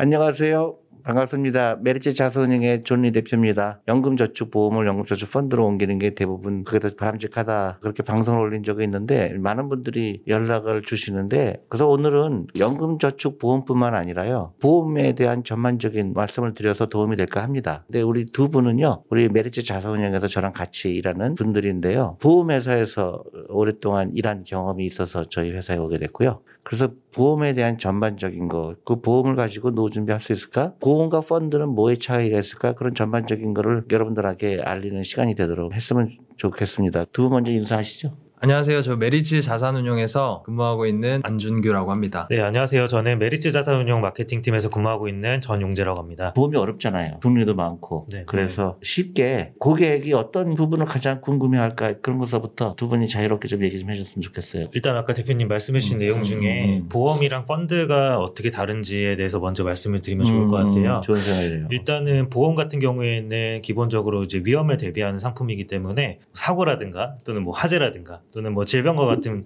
안녕하세요. 반갑습니다. 메리츠 자산운용의 존리 대표입니다. 연금저축보험을 연금저축펀드로 옮기는 게 대부분 그게 더 바람직하다. 그렇게 방송을 올린 적이 있는데 많은 분들이 연락을 주시는데 그래서 오늘은 연금저축보험뿐만 아니라요. 보험에 대한 전반적인 말씀을 드려서 도움이 될까 합니다. 근데 우리 두 분은요. 우리 메리츠 자산운용에서 저랑 같이 일하는 분들인데요. 보험회사에서 오랫동안 일한 경험이 있어서 저희 회사에 오게 됐고요. 그래서 보험에 대한 전반적인 거, 그 보험을 가지고 노후 준비할 수 있을까? 보험과 펀드는 뭐의 차이가 있을까? 그런 전반적인 거를 여러분들에게 알리는 시간이 되도록 했으면 좋겠습니다. 두 분 먼저 인사하시죠. 안녕하세요. 저 메리츠 자산운용에서 근무하고 있는 안준규라고 합니다. 네, 안녕하세요. 저는 메리츠 자산운용 마케팅팀에서 근무하고 있는 전용재라고 합니다. 보험이 어렵잖아요. 종류도 많고. 네. 그래서 쉽게 고객이 어떤 부분을 가장 궁금해할까 그런 것서부터 두 분이 자유롭게 좀 얘기 좀 해줬으면 좋겠어요. 일단 아까 대표님 말씀해 주신 음, 내용 음, 중에 음. 보험이랑 펀드가 어떻게 다른지에 대해서 먼저 말씀을 드리면 좋을 것 음, 같아요. 좋은 생각이에요. 일단은 보험 같은 경우에는 기본적으로 이제 위험을 대비하는 상품이기 때문에 사고라든가 또는 뭐 화재라든가 또는 뭐 질병과 같은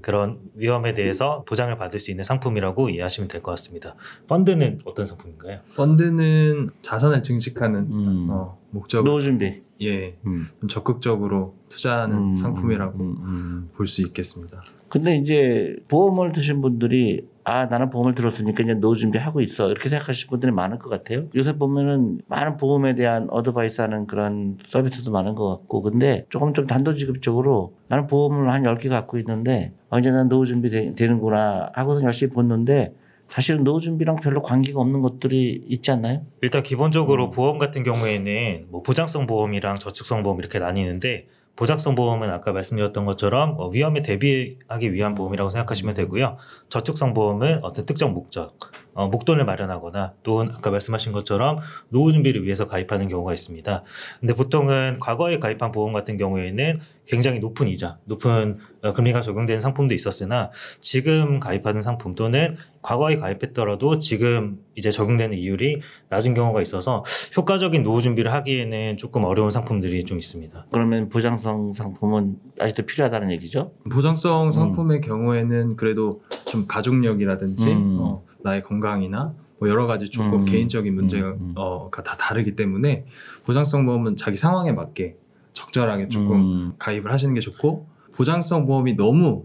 그런 위험에 대해서 보장을 받을 수 있는 상품이라고 이해하시면 될 것 같습니다. 펀드는 어떤 상품인가요? 펀드는 자산을 증식하는 음. 어, 목적 노후 준비. 예, 음. 좀 적극적으로 투자하는 음, 상품이라고 음, 음. 볼수 있겠습니다. 근데 이제 보험을 드신 분들이 아 나는 보험을 들었으니까 이제 노후 준비하고 있어 이렇게 생각하시는 분들이 많을 것 같아요. 요새 보면은 많은 보험에 대한 어드바이스 하는 그런 서비스도 많은 것 같고 근데 조금 좀 단도직입적으로 나는 보험을 한 10개 갖고 있는데 언제 난 노후 준비 되, 되는구나 하고서 열심히 봤는데 사실은 노후 준비랑 별로 관계가 없는 것들이 있지 않나요? 일단 기본적으로 음. 보험 같은 경우에는 뭐 보장성 보험이랑 저축성 보험 이렇게 나뉘는데 보장성 보험은 아까 말씀드렸던 것처럼 어, 위험에 대비하기 위한 보험이라고 생각하시면 되고요. 저축성 보험은 어떤 특정 목적, 어, 목돈을 마련하거나 또는 아까 말씀하신 것처럼 노후 준비를 위해서 가입하는 경우가 있습니다. 근데 보통은 과거에 가입한 보험 같은 경우에는 굉장히 높은 이자, 높은 어, 금리가 적용되는 상품도 있었으나 지금 가입하는 상품 또는 과거에 가입했더라도 지금 이제 적용되는 이율이 낮은 경우가 있어서 효과적인 노후 준비를 하기에는 조금 어려운 상품들이 좀 있습니다. 그러면 보장성 상품은 아직도 필요하다는 얘기죠? 보장성 음. 상품의 경우에는 그래도 좀 가족력이라든지 음. 어, 나의 건강이나 뭐 여러 가지 조금 음. 개인적인 문제가 음, 음. 어, 가다 다르기 때문에 보장성 보험은 자기 상황에 맞게 적절하게 조금 음. 가입을 하시는 게 좋고 보장성 보험이 너무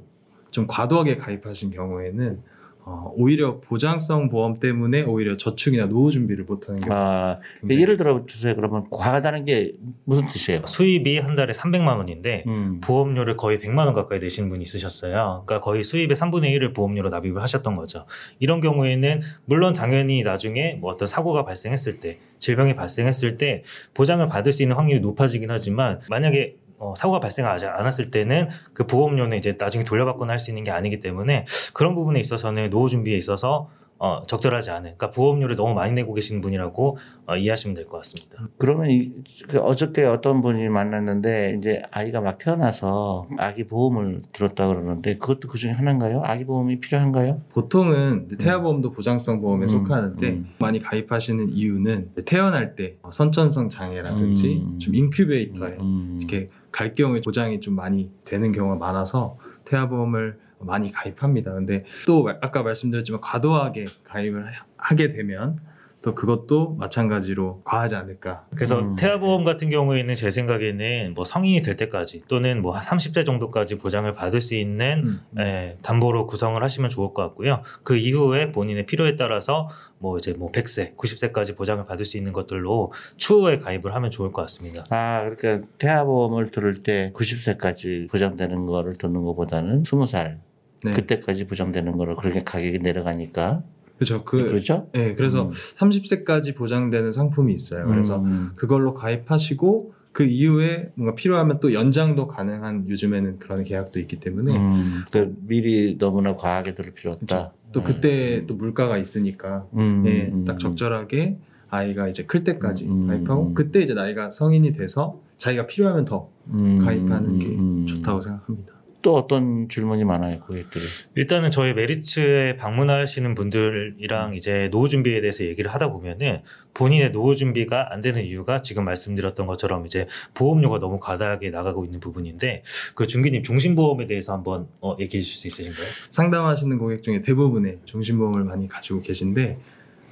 좀 과도하게 가입하신 경우에는 어, 오히려 보장성 보험 때문에 오히려 저축이나 노후 준비를 못하는 경우 아, 예를. 들어 주세요. 그러면 과하다는 게 무슨 뜻이에요? 수입이 한 달에 300만 원인데 음. 보험료를 거의 100만 원 가까이 내시는 분이 있으셨어요. 그러니까 거의 수입의 3분의 1을 보험료로 납입을 하셨던 거죠. 이런 경우에는 물론 당연히 나중에 뭐 어떤 사고가 발생했을 때, 질병이 발생했을 때 보장을 받을 수 있는 확률이 높아지긴 하지만 만약에 어, 사고가 발생하지 않았을 때는 그 보험료는 이제 나중에 돌려받거나 할 수 있는 게 아니기 때문에 그런 부분에 있어서는 노후 준비에 있어서 어, 적절하지 않은, 그러니까 보험료를 너무 많이 내고 계시는 분이라고 어, 이해하시면 될 것 같습니다. 그러면 이, 그 어저께 어떤 분이 만났는데 이제 아이가 막 태어나서 아기 보험을 들었다 그러는데 그것도 그 중에 하나인가요? 아기 보험이 필요한가요? 보통은 태아 보험도 보장성 보험에 음, 속하는데 음. 많이 가입하시는 이유는 태어날 때 선천성 장애라든지 음. 좀 인큐베이터에 음. 이렇게 갈 경우에 보장이 좀 많이 되는 경우가 많아서 태아보험을 많이 가입합니다. 근데 또 아까 말씀드렸지만 과도하게 가입을 하- 하게 되면 또 그것도 마찬가지로 과하지 않을까. 그래서 음. 태아보험 같은 경우에는 제 생각에는 뭐 성인이 될 때까지 또는 뭐한 30대 정도까지 보장을 받을 수 있는 음. 예, 담보로 구성을 하시면 좋을 것 같고요. 그 이후에 본인의 필요에 따라서 뭐 이제 뭐 100세, 90세까지 보장을 받을 수 있는 것들로 추후에 가입을 하면 좋을 것 같습니다. 아, 그러니까 태아보험을 들을 때 90세까지 보장되는 거를 듣는 것보다는 20살 네. 그때까지 보장되는 거를 그렇게 가격이 내려가니까 그렇죠. 그 그렇죠? 네, 그래서 음. 30세까지 보장되는 상품이 있어요. 그래서 음. 그걸로 가입하시고 그 이후에 뭔가 필요하면 또 연장도 가능한 요즘에는 그런 계약도 있기 때문에 음. 그 미리 너무나 과하게 들을 필요 없다. 또 그때 또 물가가 있으니까 음. 예, 음. 딱 적절하게 아이가 이제 클 때까지 음, 가입하고 음. 그때 이제 나이가 성인이 돼서 자기가 필요하면 더 음. 가입하는 게 음. 좋다고 생각합니다. 또 어떤 질문이 많아요, 고객들이. 일단은 저희 메리츠에 방문하시는 분들이랑 이제 노후 준비에 대해서 얘기를 하다 보면은 본인의 노후 준비가 안 되는 이유가 지금 말씀드렸던 것처럼 이제 보험료가 너무 과다하게 나가고 있는 부분인데 그 중기님 종신보험에 대해서 한번 어, 얘기해 주실 수 있으신가요? 상담하시는 고객 중에 대부분의 종신보험을 많이 가지고 계신데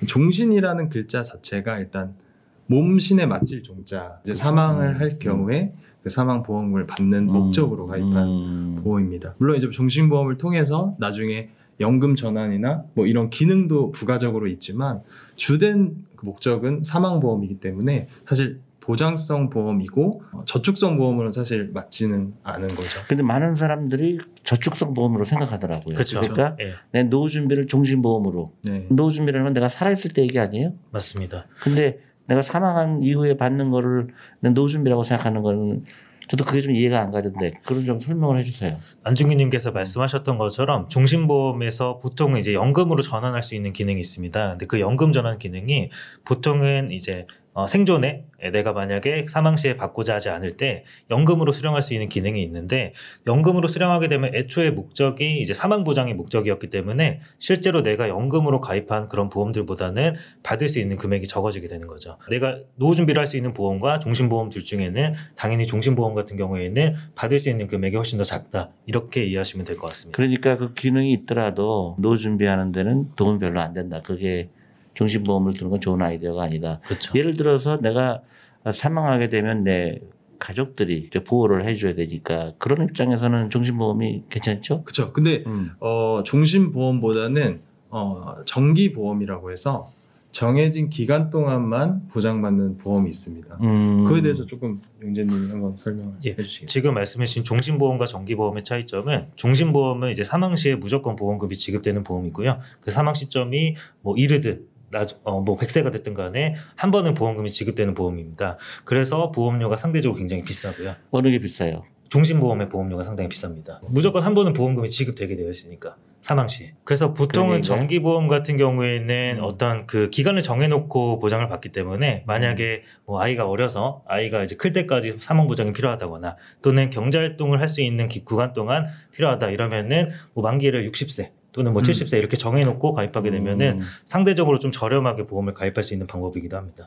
종신이라는 글자 자체가 일단 몸신의 맞질 종자 이제 사망을 음. 할 경우에 그 사망 보험을 받는 목적으로 가입한 음. 보험입니다. 물론 이제 종신보험을 통해서 나중에 연금 전환이나 뭐 이런 기능도 부가적으로 있지만 주된 그 목적은 사망 보험이기 때문에 사실 보장성 보험이고 어, 저축성 보험으로는 사실 맞지는 않은 거죠. 근데 많은 사람들이 저축성 보험으로 생각하더라고요. 그렇죠. 러니까 예, 내 노후 준비를 종신 보험으로. 네. 노후 준비라는 건 내가 살아 있을 때 얘기 아니에요? 맞습니다. 근데 내가 사망한 이후에 받는 거를 내 노후 준비라고 생각하는 거는 저도 그게 좀 이해가 안 가던데 그런 좀 설명을 해주세요. 안중기님께서 말씀하셨던 것처럼 종신보험에서 보통 이제 연금으로 전환할 수 있는 기능이 있습니다. 근데 그 연금 전환 기능이 보통은 이제 어, 생존에 내가 만약에 사망 시에 받고자 하지 않을 때 연금으로 수령할 수 있는 기능이 있는데 연금으로 수령하게 되면 애초에 목적이 이제 사망 보장의 목적이었기 때문에 실제로 내가 연금으로 가입한 그런 보험들보다는 받을 수 있는 금액이 적어지게 되는 거죠. 내가 노후 준비를 할 수 있는 보험과 종신보험 둘 중에는 당연히 종신보험 같은 경우에는 받을 수 있는 금액이 훨씬 더 작다 이렇게 이해하시면 될 것 같습니다. 그러니까 그 기능이 있더라도 노후 준비하는 데는 도움이 별로 안 된다. 그게 종신보험을 드는 건 좋은 아이디어가 아니다. 그렇죠. 예를 들어서 내가 사망하게 되면 내 가족들이 이제 보호를 해줘야 되니까 그런 입장에서는 종신보험이 괜찮죠? 그렇죠. 근데 음. 어, 종신보험보다는 어, 정기보험이라고 해서 정해진 기간 동안만 보장받는 보험이 있습니다. 음. 그에 대해서 조금 영재님이 한번 설명을 예. 해주시겠어요? 지금 말씀해주신 종신보험과 정기보험의 차이점은 종신보험은 이제 사망 시에 무조건 보험금이 지급되는 보험이고요. 그 사망 시점이 뭐 이르듯 나, 어, 뭐 100세가 됐든 간에 한 번은 보험금이 지급되는 보험입니다. 그래서 보험료가 상대적으로 굉장히 비싸고요. 어느 게 비싸요? 종신보험의 보험료가 상당히 비쌉니다. 무조건 한 번은 보험금이 지급되게 되어 있으니까 사망 시. 그래서 보통은. 정기보험 같은 경우에는 음. 어떤 그 기간을 정해놓고 보장을 받기 때문에 만약에 뭐 아이가 어려서 아이가 이제 클 때까지 사망 보장이 필요하다거나 또는 경제 활동을 할 수 있는 기- 구간 동안 필요하다 이러면은 뭐 만기를 60세 또는 뭐 음. 70세 이렇게 정해놓고 가입하게 되면은 음. 상대적으로 좀 저렴하게 보험을 가입할 수 있는 방법이기도 합니다.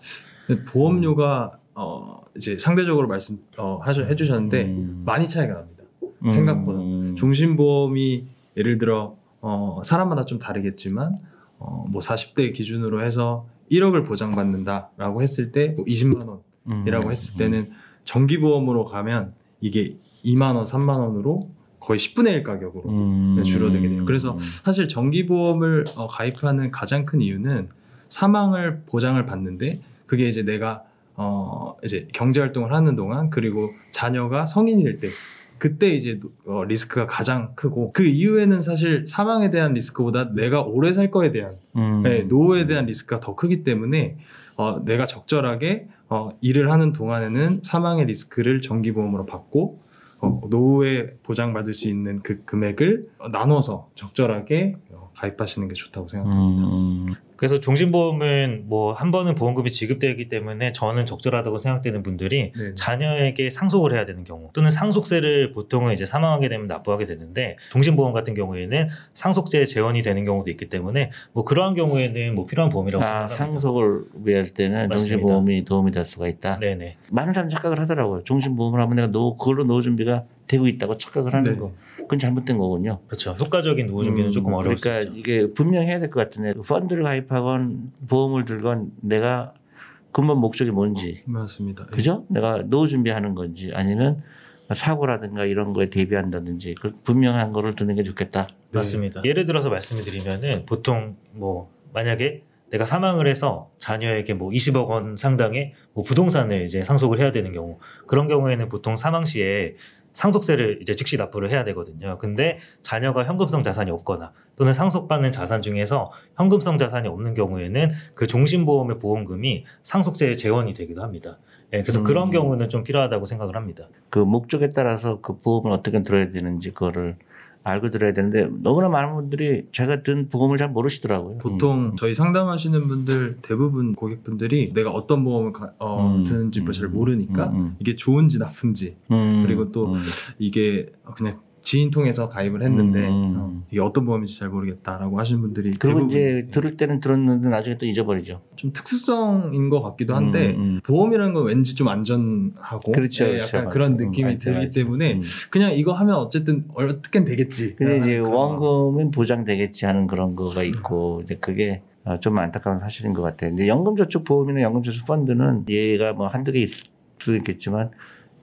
보험료가 어, 이제 상대적으로 말씀 어, 하셔, 해주셨는데 음. 많이 차이가 납니다. 음. 생각보다. 음. 종신보험이 예를 들어 어, 사람마다 좀 다르겠지만 어, 뭐 40대 기준으로 해서 1억을 보장받는다라고 했을 때 뭐 20만 원이라고 음. 했을 때는 정기보험으로 가면 이게 2만 원, 3만 원으로 거의 10분의 1 가격으로 음. 줄어들게 돼요. 그래서 사실 정기보험을 어, 가입하는 가장 큰 이유는 사망을 보장을 받는데 그게 이제 내가 어 이제 경제 활동을 하는 동안 그리고 자녀가 성인이 될 때 그때 이제 어, 리스크가 가장 크고 그 이후에는 사실 사망에 대한 리스크보다 내가 오래 살 거에 대한 음. 네, 노후에 대한 리스크가 더 크기 때문에 어, 내가 적절하게 어, 일을 하는 동안에는 사망의 리스크를 정기보험으로 받고 어, 노후에 보장받을 수 있는 그 금액을 어, 나눠서 적절하게 어, 가입하시는 게 좋다고 생각합니다. 음. 그래서 종신보험은 뭐 한 번은 보험금이 지급되기 때문에 저는 적절하다고 생각되는 분들이 네. 자녀에게 상속을 해야 되는 경우 또는 상속세를 보통은 이제 사망하게 되면 납부하게 되는데 종신보험 같은 경우에는 상속세 재원이 되는 경우도 있기 때문에 뭐 그러한 경우에는 뭐 필요한 보험이라고 아, 생각합니다. 상속을 위할 때는 맞습니다. 종신보험이 도움이 될 수가 있다. 네네 많은 사람 착각을 하더라고요. 종신보험을 하면 내가 노 그걸로 노후 준비가 되고 있다고 착각을 하는 네. 거. 그건 잘못된 거군요. 그렇죠 효과적인 노후 준비는 음, 조금 어려울 그러니까 수 있죠. 이게 분명히 해야 될 것 같은데 펀드를 가입하건 보험을 들건 내가 근본 목적이 뭔지 맞습니다. 예. 그죠? 내가 노후 준비하는 건지 아니면 사고라든가 이런 거에 대비한다든지 그 분명한 거를 드는 게 좋겠다. 네. 맞습니다. 예를 들어서 말씀을 드리면은 보통 뭐 만약에 내가 사망을 해서 자녀에게 뭐 20억 원 상당의 뭐 부동산을 이제 상속을 해야 되는 경우 그런 경우에는 보통 사망 시에 상속세를 이제 즉시 납부를 해야 되거든요. 근데 자녀가 현금성 자산이 없거나 또는 상속받는 자산 중에서 현금성 자산이 없는 경우에는 그 종신보험의 보험금이 상속세에 재원이 되기도 합니다. 예, 그래서 음. 그런 경우는 좀 필요하다고 생각을 합니다. 그 목적에 따라서 그 보험을 어떻게 들어야 되는지 그거를 알고 들어야 되는데 너무나 많은 분들이 제가 든 보험을 잘 모르시더라고요. 보통 저희 상담하시는 분들 대부분 고객분들이 내가 어떤 보험을 가- 어, 음, 드는지 음, 잘 모르니까 음, 이게 좋은지 나쁜지 음, 그리고 또 음, 이게 그냥 지인 통해서 가입을 했는데 음. 어, 이게 어떤 보험인지 잘 모르겠다라고 하시는 분들이 그리고 이제 들을 때는 들었는데 나중에 또 잊어버리죠. 좀 특수성인 것 같기도 한데 음, 음. 보험이라는 건 왠지 좀 안전하고 그렇죠, 예, 그렇죠. 약간 그런 맞아. 음, 느낌이 들기 알죠. 때문에 음. 그냥 이거 하면 어쨌든 어떻게든 되겠지. 근데 이제 그런 원금은 보장되겠지 하는 그런 거가 있고 이제 그게 어, 좀 안타까운 사실인 것 같아요. 근데 연금저축보험이나 연금저축펀드는 얘가 뭐 한두 개 있을 수도 있겠지만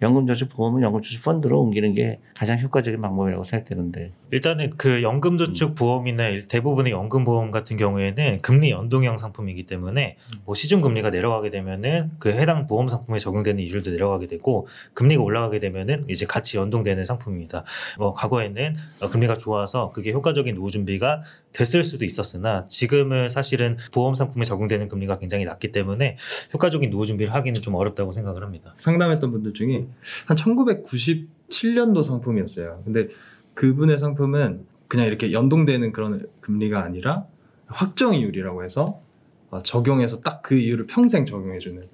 연금저축보험은 연금저축펀드로 옮기는 게 가장 효과적인 방법이라고 생각되는데 일단은 그 연금저축 보험이나 대부분의 연금보험 같은 경우에는 금리 연동형 상품이기 때문에 뭐 시중 금리가 내려가게 되면은 그 해당 보험 상품에 적용되는 이율도 내려가게 되고 금리가 올라가게 되면은 이제 같이 연동되는 상품입니다. 뭐 과거에는 어, 금리가 좋아서 그게 효과적인 노후 준비가 됐을 수도 있었으나 지금은 사실은 보험 상품에 적용되는 금리가 굉장히 낮기 때문에 효과적인 노후 준비를 하기는 좀 어렵다고 생각을 합니다. 상담했던 분들 중에 한 1997년도 상품이었어요. 근데 그분의 상품은 그냥 이렇게 연동되는 그런 금리가 아니라 확정 이율이라고 해서 어, 적용해서 딱 그 이율을 평생 적용해주는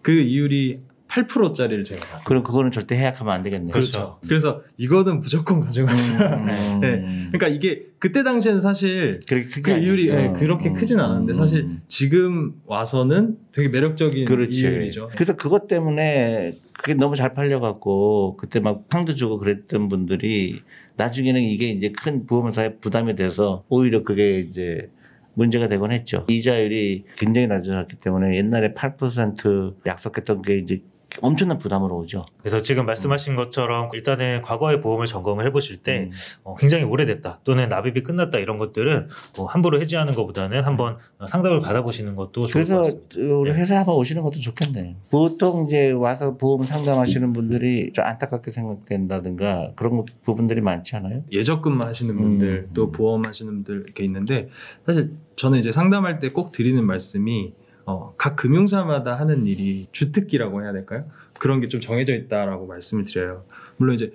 그 이율이 8%짜리를 제가 봤어요. 그럼 그거는 절대 해약하면 안 되겠네요. 그렇죠. 그래서 이거는 무조건 가져가셔야 음, 네. 그러니까 이게 그때 당시에는 사실 그 이율이. 예, 그렇게 음, 크진 않았는데 음, 사실 음. 지금 와서는 되게 매력적인 그렇지. 이율이죠. 그래서 그것 때문에 그게 너무 잘 팔려갖고 그때 막 팡도 주고 그랬던 분들이 나중에는 이게 이제 큰 보험사에 부담이 돼서 오히려 그게 이제 문제가 되곤 했죠. 이자율이 굉장히 낮아졌기 때문에 옛날에 8% 약속했던 게 이제 엄청난 부담으로 오죠. 그래서 지금 말씀하신 것처럼 일단은 과거의 보험을 점검을 해보실 때 음. 어, 굉장히 오래됐다 또는 납입이 끝났다 이런 것들은 뭐 함부로 해지하는 것보다는 한번 어, 상담을 받아보시는 것도 좋을 것 그래서 같습니다. 우리 네. 회사 한번 오시는 것도 좋겠네요. 보통 이제 와서 보험 상담하시는 분들이 좀 안타깝게 생각된다든가 그런 것- 부분들이 많지 않아요? 예적금 하시는 분들 음. 또 보험 하시는 분들 이렇게 있는데 사실 저는 이제 상담할 때 꼭 드리는 말씀이 어, 각 금융사마다 하는 일이 주특기라고 해야 될까요? 그런 게 좀 정해져 있다라고 말씀을 드려요. 물론 이제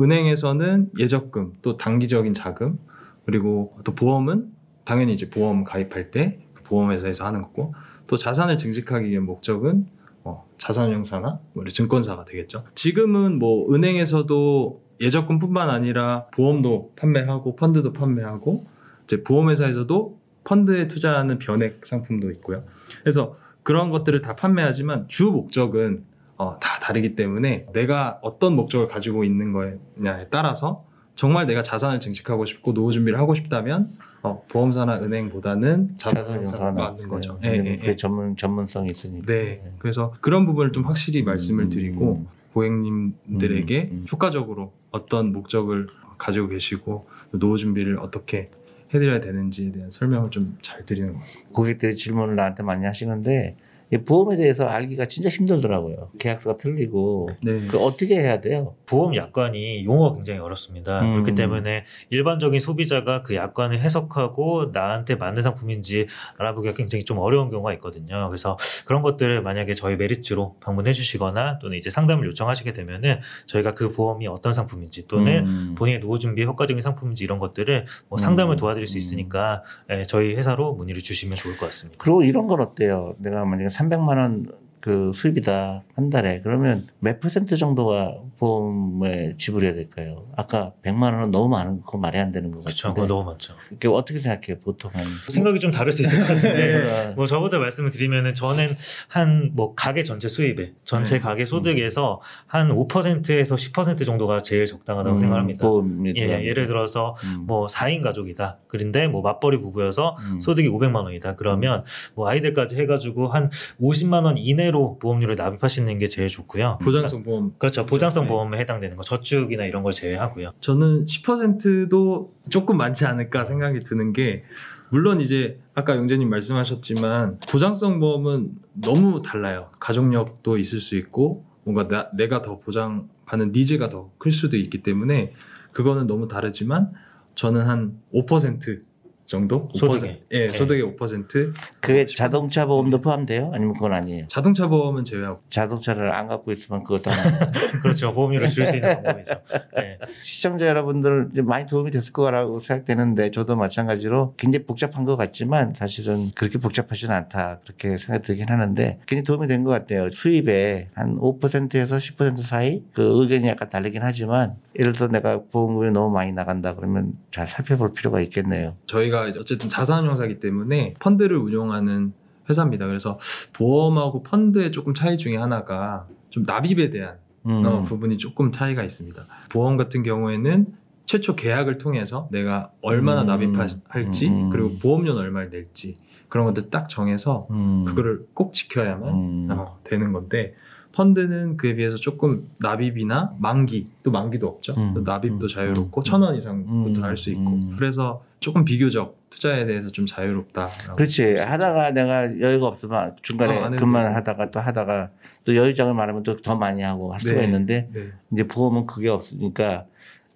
은행에서는 예적금 또 단기적인 자금 그리고 또 보험은 당연히 이제 보험 가입할 때 그 보험회사에서 하는 거고 또 자산을 증식하기 위한 목적은 어, 자산형사나 뭐 증권사가 되겠죠. 지금은 뭐 은행에서도 예적금뿐만 아니라 보험도 판매하고 펀드도 판매하고 이제 보험회사에서도 펀드에 투자하는 변액 상품도 있고요. 그래서 그런 것들을 다 판매하지만 주 목적은 어, 다 다르기 때문에 내가 어떤 목적을 가지고 있는 거냐에 따라서 정말 내가 자산을 증식하고 싶고 노후 준비를 하고 싶다면 어, 보험사나 은행보다는 자산형사나 맞는 거죠. 예, 왜냐면 예, 그게 예. 전문 전문성이 있으니까. 네, 그래서 그런 부분을 좀 확실히 말씀을 음, 드리고 고객님들에게 음, 음. 효과적으로 어떤 목적을 가지고 계시고 또 노후 준비를 어떻게 해드려야 되는지에 대한 설명을 좀 잘 드리는 것 같습니다. 고객들이 질문을 나한테 많이 하시는데 이 보험에 대해서 알기가 진짜 힘들더라고요. 계약서가 틀리고 네, 그 어떻게 해야 돼요? 보험 약관이 용어가 굉장히 어렵습니다. 음. 그렇기 때문에 일반적인 소비자가 그 약관을 해석하고 나한테 맞는 상품인지 알아보기가 굉장히 좀 어려운 경우가 있거든요. 그래서 그런 것들을 만약에 저희 메리츠로 방문해 주시거나 또는 이제 상담을 요청하시게 되면은 저희가 그 보험이 어떤 상품인지 또는 음. 본인의 노후 준비에 효과적인 상품인지 이런 것들을 뭐 상담을 음. 도와드릴 수 있으니까 예, 저희 회사로 문의를 주시면 좋을 것 같습니다. 그리고 이런 건 어때요? 내가 만약에 300만 원 그 수입이다 한 달에 그러면 몇 퍼센트 정도가 보험에 지불해야 될까요? 아까 100만 원은 너무 많은 거 말이 안 되는 것 그렇죠. 같은데 그거 너무 많죠. 이게 어떻게 생각해요? 보통은 생각이 좀 다를 수 있을 것 같은데 네. 뭐 저부터 말씀을 드리면은 저는 한 뭐 가게 전체 수입에 전체 네. 가게 소득에서 한 5%에서 10% 정도가 제일 적당하다고 음, 생각합니다. 보험이 예, 예를 거. 들어서 음. 뭐 4인 가족이다. 그런데 뭐 맞벌이 부부여서 음. 소득이 500만 원이다. 그러면 뭐 아이들까지 해가지고 한 50만 원 이내 로 보험료를 납입하시는 게 제일 좋고요. 보장성 보험 그렇죠. 보장성 네. 보험에 해당되는 거 저축이나 이런 걸 제외하고요. 저는 10%도 조금 많지 않을까 생각이 드는 게 물론 이제 아까 용재님 말씀하셨지만 보장성 보험은 너무 달라요. 가족력도 있을 수 있고 뭔가 나- 내가 더 보장받는 니즈가 더 클 수도 있기 때문에 그거는 너무 다르지만 저는 한 5% 정도 소득에. 5%, 예, 네. 소득의 5% 그게 자동차 보험도 포함돼요? 아니면 그건 아니에요? 자동차 보험은 제외하고 자동차를 안 갖고 있으면 그것도 안 그렇죠. 보험료를 줄수 있는 방법이죠. 네. 시청자 여러분들 많이 도움이 됐을 거라고 생각되는데 저도 마찬가지로 굉장히 복잡한 것 같지만 사실은 그렇게 복잡하지는 않다 그렇게 생각이 들긴 하는데 굉장히 도움이 된 것 같아요. 수입에 한 5%에서 10% 사이 그 의견이 약간 다르긴 하지만 예를 들어 내가 보험금이 너무 많이 나간다 그러면 잘 살펴볼 필요가 있겠네요. 저희가 이제 어쨌든 자산형사기 때문에 펀드를 운용하는 회사입니다. 그래서 보험하고 펀드의 조금 차이 중에 하나가 좀 납입에 대한 음. 어, 부분이 조금 차이가 있습니다. 보험 같은 경우에는 최초 계약을 통해서 내가 얼마나 음. 납입할지 음. 그리고 보험료는 얼마를 낼지 그런 것들 딱 정해서 음. 그거를 꼭 지켜야만 음. 어, 되는 건데 펀드는 그에 비해서 조금 납입이나 만기 또 만기도 없죠. 음, 또 납입도 음, 자유롭고 음, 천원 이상부터 음, 할수 있고 음. 그래서 조금 비교적 투자에 대해서 좀 자유롭다. 그렇지 하다가 내가 여유가 없으면 중간에 어, 그만. 하다가 또 하다가 또 여유장을 말하면 또 더 많이 하고 할 수가 네. 있는데 네. 이제 보험은 그게 없으니까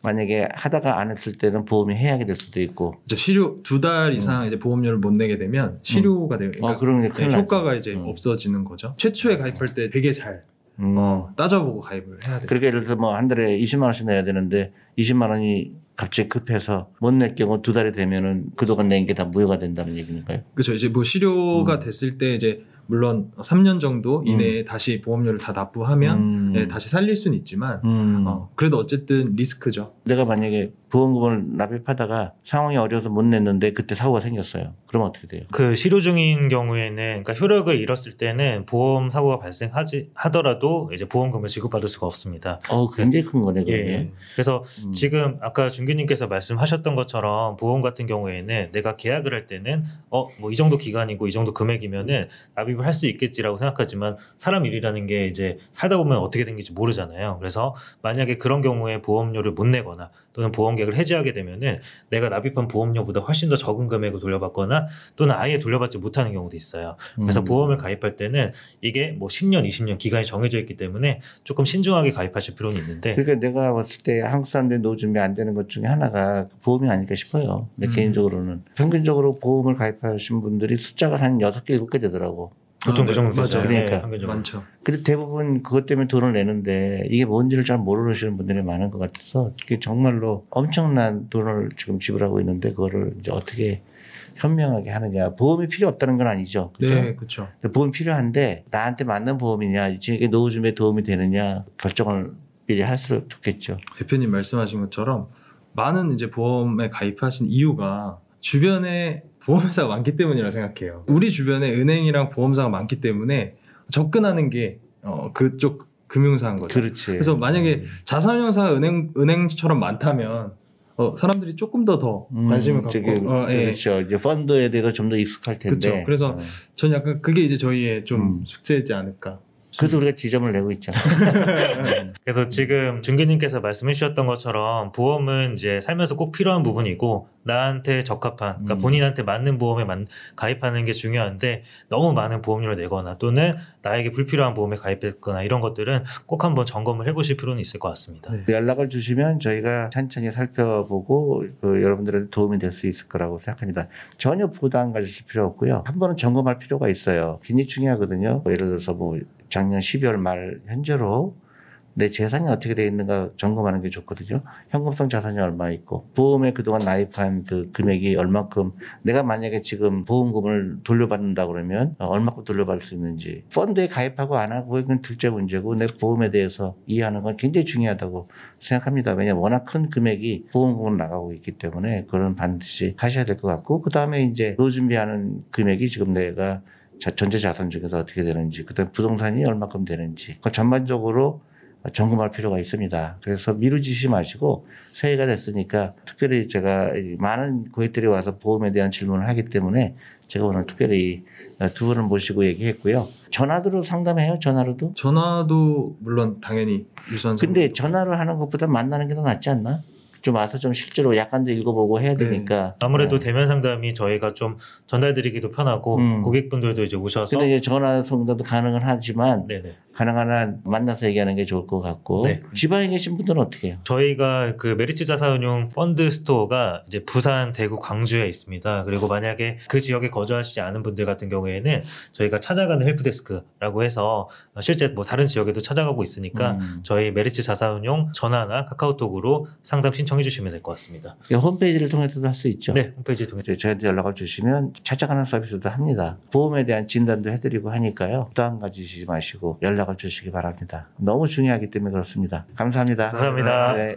만약에 하다가 안 했을 때는 보험이 해약이 될 수도 있고 이제 실효 두 달 이상 이제 보험료를 못 내게 되면 실효가 돼요. 어 그러니까 네, 나죠. 효과가 이제 음. 없어지는 거죠. 최초에 가입할 때 되게 잘 음. 어, 따져보고 가입을 해야 돼요. 그러니까 예를 들어 뭐 한 달에 20만 원씩 내야 되는데 20만 원이 갑자기 급해서 못 낼 경우 두 달이 되면은 그동안 낸 게 다 무효가 된다는 얘기니까요. 그렇죠. 이제 뭐 실효가 음. 됐을 때 이제 물론 3년 정도 이내에 다시 보험료를 다 납부하면 음. 네, 다시 살릴 수는 있지만 음. 어, 그래도 어쨌든 리스크죠. 내가 만약에 보험금을 납입하다가 상황이 어려워서 못 냈는데 그때 사고가 생겼어요. 그러면 어떻게 돼요? 그 실효 중인 경우에는 그러니까 효력을 잃었을 때는 보험 사고가 발생하지 하더라도 이제 보험금을 지급받을 수가 없습니다. 어 굉장히 큰 거네 그게. 예. 그래서 음. 지금 아까 준규님께서 말씀하셨던 것처럼 보험 같은 경우에는 내가 계약을 할 때는 어 뭐 이 정도 기간이고 이 정도 금액이면은 납입을 할 수 있겠지라고 생각하지만 사람 일이라는 게 이제 살다 보면 어떻게 된지 모르잖아요. 그래서 만약에 그런 경우에 보험료를 못 내거나 또는 보험 계약을 해지하게 되면은 내가 납입한 보험료보다 훨씬 더 적은 금액을 돌려받거나 또는 아예 돌려받지 못하는 경우도 있어요. 그래서 음. 보험을 가입할 때는 이게 뭐 10년, 20년 기간이 정해져 있기 때문에 조금 신중하게 가입하실 필요는 있는데 그러니까 내가 봤을 때 한국 사람들이 노후 준비 안 되는 것 중에 하나가 보험이 아닐까 싶어요. 내 음. 개인적으로는 평균적으로 보험을 가입하신 분들이 숫자가 한 여섯 개 일곱 개 되더라고. 보통 아, 그 네, 정도 되죠. 그러니까. 네, 평균적으로. 많죠. 근데 대부분 그것 때문에 돈을 내는데 이게 뭔지를 잘 모르시는 분들이 많은 것 같아서 이게 정말로 엄청난 돈을 지금 지불하고 있는데 그거를 이제 어떻게 현명하게 하느냐. 보험이 필요 없다는 건 아니죠. 그죠? 네, 그렇죠. 보험 필요한데 나한테 맞는 보험이냐, 이게 노후 준비에 도움이 되느냐 결정을 미리 할수록 좋겠죠. 대표님 말씀하신 것처럼 많은 이제 보험에 가입하신 이유가 주변에 보험사가 많기 때문이라고 생각해요. 우리 주변에 은행이랑 보험사가 많기 때문에 접근하는 게 어, 그쪽 금융사인 거죠. 그렇지. 그래서 만약에 자산운용사가 은행 은행처럼 많다면 어, 사람들이 조금 더더 음, 관심을 갖고 저기, 어, 예. 그렇죠. 이제 펀드에 대해서 좀 더 익숙할 텐데. 그렇죠. 그래서 어. 저는 약간 그게 이제 저희의 좀 음. 숙제이지 않을까. 그래서 우리가 지점을 내고 있잖아. 음. 그래서 지금 준규님께서 말씀해 주셨던 것처럼 보험은 이제 살면서 꼭 필요한 부분이고 나한테 적합한, 그러니까 음. 본인한테 맞는 보험에 만- 가입하는 게 중요한데 너무 많은 보험료를 내거나 또는 나에게 불필요한 보험에 가입했거나 이런 것들은 꼭 한번 점검을 해보실 필요는 있을 것 같습니다. 네. 연락을 주시면 저희가 천천히 살펴보고 그 여러분들한테 도움이 될 수 있을 거라고 생각합니다. 전혀 부담 가지실 필요 없고요. 한 번은 점검할 필요가 있어요. 굉장히 중요하거든요. 예를 들어서 뭐 작년 12월 말 현재로 내 재산이 어떻게 되어 있는가 점검하는 게 좋거든요. 현금성 자산이 얼마 있고 보험에 그동안 나입한 그 금액이 얼마큼 내가 만약에 지금 보험금을 돌려받는다 그러면 얼마큼 돌려받을 수 있는지 펀드에 가입하고 안 하고 그건 둘째 문제고 내 보험에 대해서 이해하는 건 굉장히 중요하다고 생각합니다. 왜냐하면 워낙 큰 금액이 보험금으로 나가고 있기 때문에 그건 반드시 하셔야 될 것 같고 그 다음에 이제 노 준비하는 금액이 지금 내가 자- 전체 자산 중에서 어떻게 되는지 그다음 부동산이 얼마큼 되는지 그 전반적으로 점검할 필요가 있습니다. 그래서 미루지시 마시고 새해가 됐으니까 특별히 제가 이 많은 고객들이 와서 보험에 대한 질문을 하기 때문에 제가 오늘 특별히 두 분을 모시고 얘기했고요. 전화로 상담해요. 전화로도. 전화도 물론 당연히 유선. 근데 전화로 하는 것보다 만나는 게 더 낫지 않나? 좀 와서 좀 실제로 약관도 읽어보고 해야 네. 되니까. 아무래도 네. 대면 상담이 저희가 좀 전달드리기도 편하고 음. 고객분들도 이제 오셔서 근데 이제 전화 상담도 가능은 하지만 네네. 가능한 한 만나서 얘기하는 게 좋을 것 같고 네. 지방에 계신 분들은 어떻게 해요? 저희가 그 메리츠 자산운용 펀드 스토어가 이제 부산, 대구, 광주에 있습니다. 그리고 만약에 그 지역에 거주하시지 않은 분들 같은 경우에는 저희가 찾아가는 help desk라고 해서 실제 뭐 다른 지역에도 찾아가고 있으니까 음. 저희 메리츠 자산운용 전화나 카카오톡으로 상담 신청해 주시면 될 것 같습니다. 이게 홈페이지를 통해서도 할 수 있죠. 네, 홈페이지 통해 이제 저희한테 연락을 주시면 찾아가는 서비스도 합니다. 보험에 대한 진단도 해드리고 하니까요. 부담 가지시지 마시고 연락을 주시기 바랍니다. 너무 중요하기 때문에 그렇습니다. 감사합니다. 감사합니다. 네.